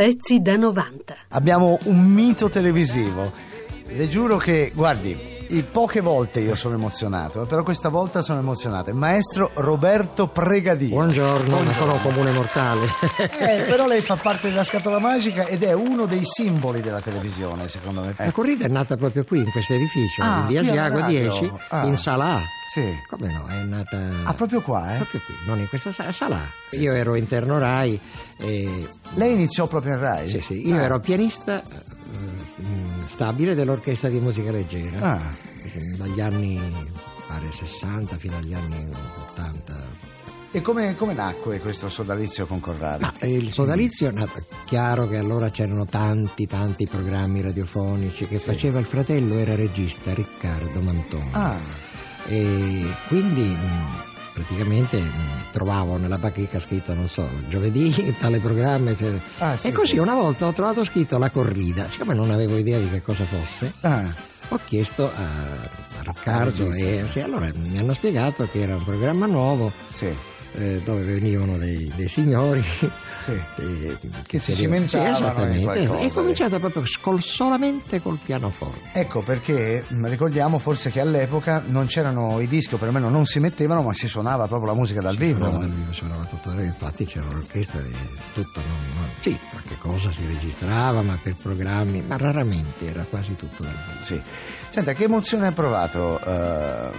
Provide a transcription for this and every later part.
Pezzi da 90. Abbiamo un mito televisivo. Le giuro che, guardi, poche volte io sono emozionato, però questa volta sono emozionato. Il maestro Roberto Pregadì. Buongiorno, ma sono un comune mortale. Eh, però lei fa parte della scatola magica ed è uno dei simboli della televisione, secondo me. La corrida è nata proprio qui, in questo edificio, Ah, in via Asiago radio. 10, Ah. in sala A. Sì. Come no, è nata... Ah, proprio qua, eh? Proprio qui, non in questa sala. Io ero interno Rai e... Lei iniziò proprio in Rai? Sì, sì, io Ah. ero pianista eh, stabile dell'orchestra di musica leggera. Ah. Sì, Dagli anni pare 60 fino agli anni 80. E come, come nacque questo sodalizio con Corrado? Ma il sodalizio è nato, chiaro che allora c'erano tanti tanti programmi radiofonici che faceva il fratello, era regista Riccardo Mantoni. Ah, E quindi mh, praticamente mh, trovavo nella bacheca scritto, non so, giovedì, tale programma, eccetera. Ah, sì, e così sì. una volta ho trovato scritto la corrida, siccome non avevo idea di che cosa fosse, ah, ho chiesto a, a Riccardo e sì, allora mi hanno spiegato che era un programma nuovo sì. eh, dove venivano dei, dei signori Sì. eh, Che si cimentavano sì, esattamente è cominciato proprio col- solamente col pianoforte Ecco perché mh, ricordiamo forse che all'epoca non c'erano i dischi, o perlomeno non si mettevano, ma si suonava proprio la musica dal vivo. Suonava dal vivo, suonava tutto dal vivo. infatti c'era l'orchestra e tutto non, sì qualche cosa si registrava ma per programmi ma raramente era quasi tutto dal vivo Sì. Senta, che emozione ha provato eh,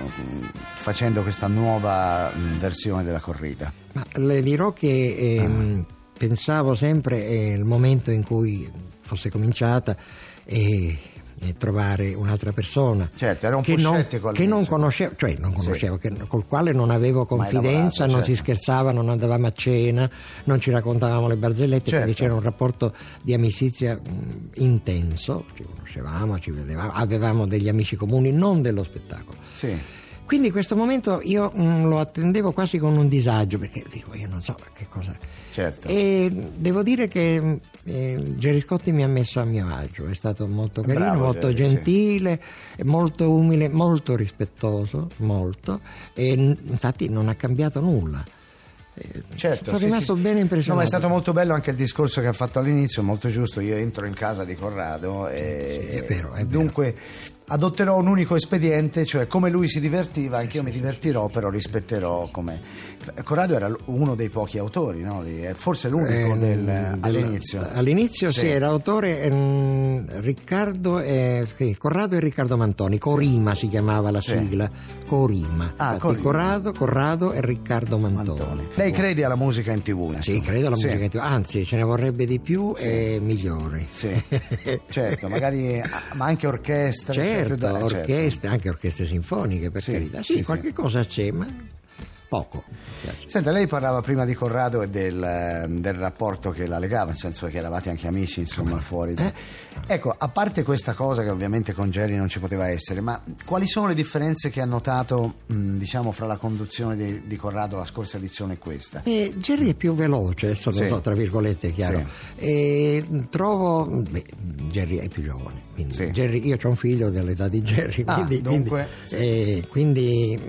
facendo questa nuova mh, versione della corrida? Ma le dirò che ehm, pensavo sempre eh, il momento in cui fosse cominciata e, e trovare un'altra persona Certo, era un che non, che non conoscevo, cioè non conoscevo, che- col quale non avevo confidenza, lavorato, non si certo. scherzava, non andavamo a cena, non ci raccontavamo le barzellette, Certo. quindi c'era un rapporto di amicizia mh, intenso, ci conoscevamo, ci vedevamo, avevamo degli amici comuni, non dello spettacolo. Sì. Quindi questo momento io mm, lo attendevo quasi con un disagio perché dico io non so che cosa. Certo. E devo dire che eh, Gerry Scotti mi ha messo a mio agio, è stato molto carino, Bravo, molto Gerry, sì. gentile, molto umile, molto rispettoso, molto e infatti non ha cambiato nulla. Eh, Certo, sono sì, rimasto sì. bene No, impressionato. ma è stato molto bello anche il discorso che ha fatto all'inizio, molto giusto. Io entro in casa di Corrado e Sì, è vero, è vero. dunque adotterò un unico espediente, cioè come lui si divertiva, anch'io mi divertirò, però rispetterò come Corrado era uno dei pochi autori, no? Forse l'unico Ehm, del- del- all'inizio. All'inizio sì, Sì. era autore ehm, Riccardo e, sì, Corrado e Riccardo Mantoni, Corima si chiamava la Sì. sigla, Corima. Ah, Corima. Corrado, Corrado e Riccardo Mantoni. Antoni. Lei crede alla musica in tv? Sì, credo alla Sì. musica in TV. anzi ce ne vorrebbe di più e migliori. Sì, certo, magari ma anche orchestre. certo, eccetera, certo. orchestre, anche orchestre sinfoniche per Sì, carità. Sì, sì, qualche sì. cosa c'è, ma poco. Senta, lei parlava prima di Corrado e del, ehm, del rapporto che la legava, nel senso che eravate anche amici, insomma, fuori. da- Ecco, a parte questa cosa che ovviamente con Jerry non ci poteva essere, ma quali sono le differenze che ha notato, mh, diciamo, fra la conduzione di, di Corrado la scorsa edizione e questa? Eh, Jerry è più veloce, adesso Sì. lo so, tra virgolette, chiaro. Sì. E trovo. Beh, Jerry è più giovane. Quindi Sì. Jerry- io ho un figlio dell'età di Jerry, Ah, quindi, dunque, quindi, eh, quindi,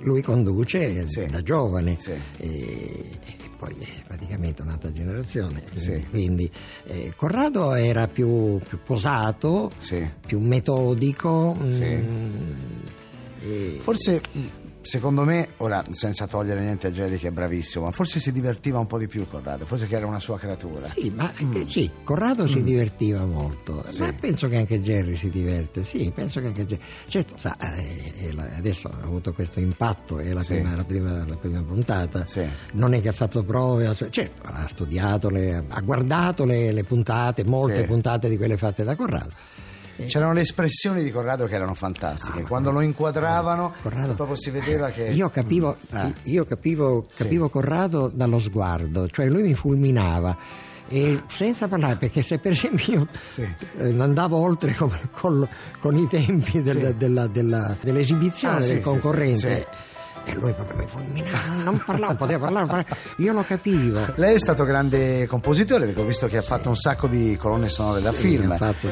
lui conduce Sì. da giovane Sì. e, e poi è praticamente un'altra generazione. Quindi, Sì. quindi, eh, Corrado era più, più posato, più metodico. Mh, e- Forse, mh, secondo me, ora senza togliere niente a Jerry che è bravissimo, ma forse si divertiva un po' di più Corrado, forse che era una sua creatura. Sì, ma eh, sì, Corrado si divertiva molto, Mm. Sì. ma penso che anche Jerry si diverte, sì, penso che anche Jerry. Certo, sa, eh, adesso ha avuto questo impatto, è la, Sì. prima, la prima- la prima puntata, Sì. non è che ha fatto prove, certo, ha studiato, le- ha guardato le, le puntate, molte puntate di quelle fatte da Corrado. C'erano le espressioni di Corrado che erano fantastiche, quando lo inquadravano Corrado- proprio si vedeva che... Io capivo, Ah. io capivo, capivo Corrado dallo sguardo, cioè lui mi fulminava. E senza parlare, perché se per esempio io Sì. eh, andavo oltre con, con- con i tempi del- Sì. della- della- dell'esibizione Ah, sì, del sì, concorrente, sì, e lui proprio mi fulminava, non parlava, poteva parlare, parlava. io lo capivo. Lei è stato grande compositore perché ho visto che ha fatto un sacco di colonne sonore da film. Fatto-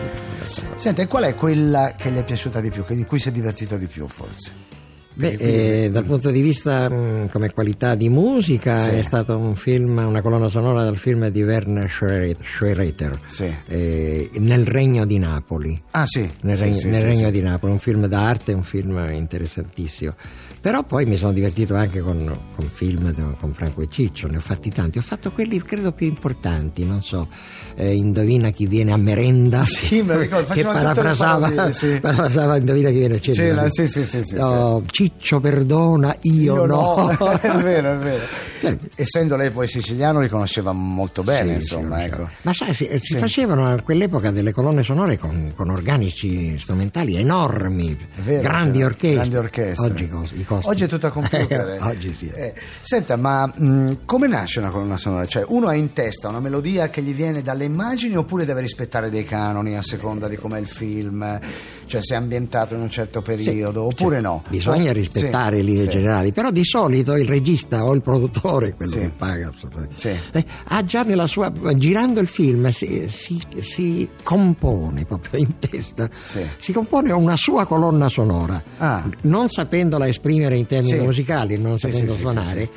Senta, e qual è quella che le è piaciuta di più, in cui si è divertito di più forse? Beh, eh, dal punto di vista mh, come qualità di musica Sì. è stato un film, una colonna sonora del film di Werner Schroeder, Sì. eh, Nel Regno di Napoli. Ah sì, Nel, Sì, Regno, nel Regno di Napoli, un film d'arte, un film interessantissimo. Però poi mi sono divertito anche con, con film con Franco e Ciccio, ne ho fatti tanti. Ho fatto quelli credo più importanti, non so, eh, Indovina chi viene a merenda, Sì, ricordo, che parafrasava, parodie, sì. parafrasava Indovina chi viene a cena. Sì, no, sì, sì, sì, sì, No, Ciccio perdona, io, no. è vero, è vero. Sì. Essendo lei poi siciliano li conosceva molto bene, insomma, ecco. Ma sai, si, si Sì. facevano a quell'epoca delle colonne sonore con, con organici strumentali enormi, vero, grandi, orchestre. grandi orchestre. Oggi, cos- i costi. Oggi è tutto a computer. eh. Oggi sì. Eh, senta, ma mh, come nasce una colonna sonora? Cioè, uno ha in testa una melodia che gli viene dalle immagini oppure deve rispettare dei canoni a seconda di com'è il film? Cioè, se è ambientato in un certo periodo oppure Cioè, no? Bisogna Sì, rispettare le linee sì. generali, però di solito il regista o il produttore, quello Sì. che paga, Sì. eh, ha già nella sua girando il film si, si- si compone proprio in testa, Sì. si compone una sua colonna sonora, Ah. non sapendola esprimere in termini Sì. musicali, non Sì, sapendo sì, suonare.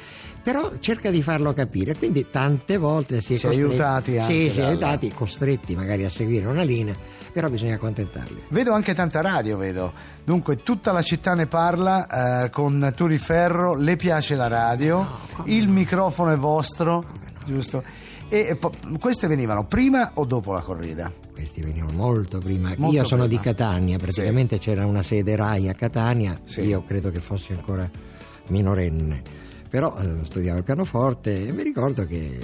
Però cerca di farlo capire, quindi tante volte si è Si costretti- aiutati anche sì, si è aiutati, costretti magari a seguire una linea, però bisogna accontentarli. Vedo anche tanta radio, vedo. Dunque, tutta la città ne parla eh, con Turiferro, le piace la radio, il microfono è vostro, giusto? E po- queste venivano prima o dopo la corrida? Questi venivano molto prima. Molto io sono prima. di Catania, praticamente c'era una sede RAI a Catania, Sì. io credo che fossi ancora minorenne, però eh, studiavo il pianoforte e mi ricordo che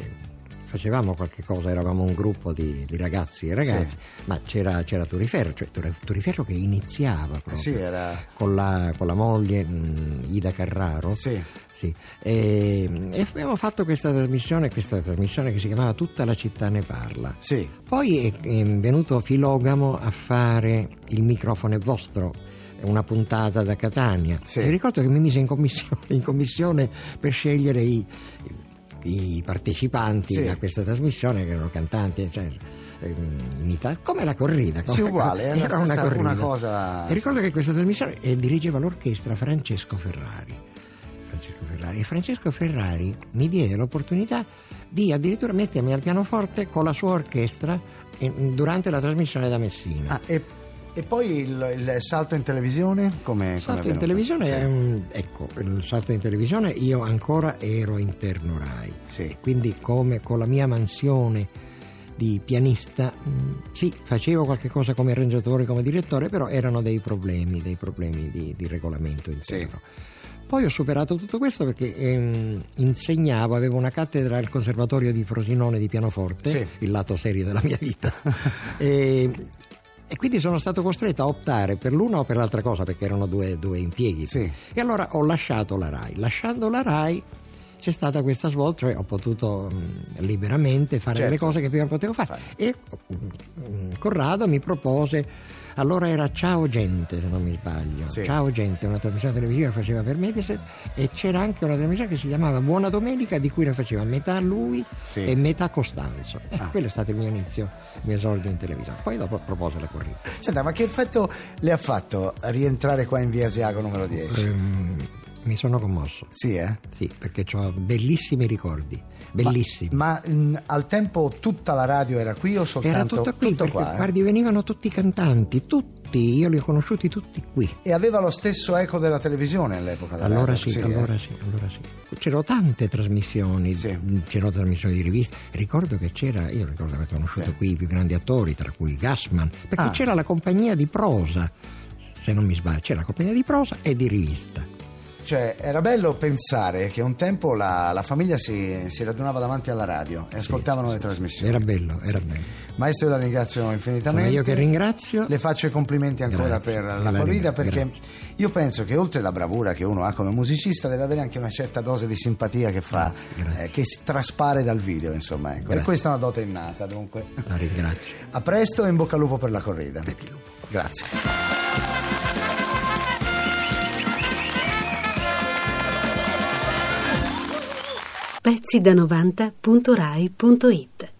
facevamo qualche cosa, eravamo un gruppo di, di ragazzi e ragazze, ma c'era, c'era Turiferro, cioè Tur- Turiferro che iniziava proprio Sì, era... con, la, con la moglie mh, Ida Carraro. Sì. Sì, e, e abbiamo fatto questa trasmissione, questa trasmissione che si chiamava Tutta la città ne parla. Sì. Poi è, è venuto Filogamo a fare il microfono è vostro, una puntata da Catania. Sì. E ricordo che mi mise in commissione, in commissione per scegliere i, i partecipanti Sì. a questa trasmissione, che erano cantanti, cioè, ehm, in Italia, come la corrida. Sì, come- uguale, era era una corrida. una cosa- E ricordo che questa trasmissione eh, dirigeva l'orchestra Francesco Ferrari. Francesco Ferrari. E Francesco Ferrari mi diede l'opportunità di addirittura mettermi al pianoforte con la sua orchestra eh, durante la trasmissione da Messina. Ah, e, e poi il, il salto in televisione? Come, salto in televisione Sì. un- ecco, il salto in televisione io ancora ero interno Rai. Sì. Quindi come con la mia mansione di pianista, mh, sì, facevo qualche cosa come arrangiatore, come direttore, però erano dei problemi, dei problemi di, di regolamento interno. Poi ho superato tutto questo perché ehm, insegnavo, avevo una cattedra al Conservatorio di Frosinone di pianoforte, Sì. il lato serio della mia vita. e, e quindi sono stato costretto a optare per l'una o per l'altra cosa perché erano due, due impieghi. Sì. E allora ho lasciato la RAI. Lasciando la RAI c'è stata questa svolta, cioè ho potuto mh, liberamente fare Certo. delle cose che prima potevo fare. E mh, Corrado mi propose, allora era Ciao Gente, se non mi sbaglio. Sì. Ciao Gente, una trasmissione televisiva che faceva per Mediaset e c'era anche una trasmissione che si chiamava Buona Domenica di cui ne faceva metà lui Sì. e metà Costanzo. Ah. quello è stato il mio inizio, il mio esordio in televisione. Poi dopo propose la corrida. Senta, ma che effetto le ha fatto rientrare qua in via Asiago numero 10? Ehm, mi sono commosso. Sì, eh? Sì, perché ho bellissimi ricordi, bellissimi. Ma mh, al tempo tutta la radio era qui o soltanto Era tutto qui, perché qua, eh? guardi, venivano tutti i cantanti, tutti, io li ho conosciuti tutti qui. E aveva lo stesso eco della televisione all'epoca? la Allora radio? sì, eh? allora sì, allora sì. C'erano tante trasmissioni, Sì. mh, c'erano trasmissioni di riviste. Ricordo che c'era, io ricordo di aver conosciuto Sì. qui i più grandi attori, tra cui Gassman, perché Ah. c'era la compagnia di prosa, se non mi sbaglio, c'era la compagnia di prosa e di rivista. Cioè, era bello pensare che un tempo la, la famiglia si, si radunava davanti alla radio e ascoltavano le trasmissioni. Era bello, era bello. Maestro, io la ringrazio infinitamente. Sono io che ringrazio. Le faccio i complimenti ancora Grazie, per la corrida perché grazie. io penso che oltre alla bravura che uno ha come musicista deve avere anche una certa dose di simpatia che fa, Grazie, eh, che traspare dal video, insomma. Ecco. E questa è una dote innata, dunque. La ringrazio. A presto e in bocca al lupo per la corrida. Grazie. Pezzi da 90.rai.it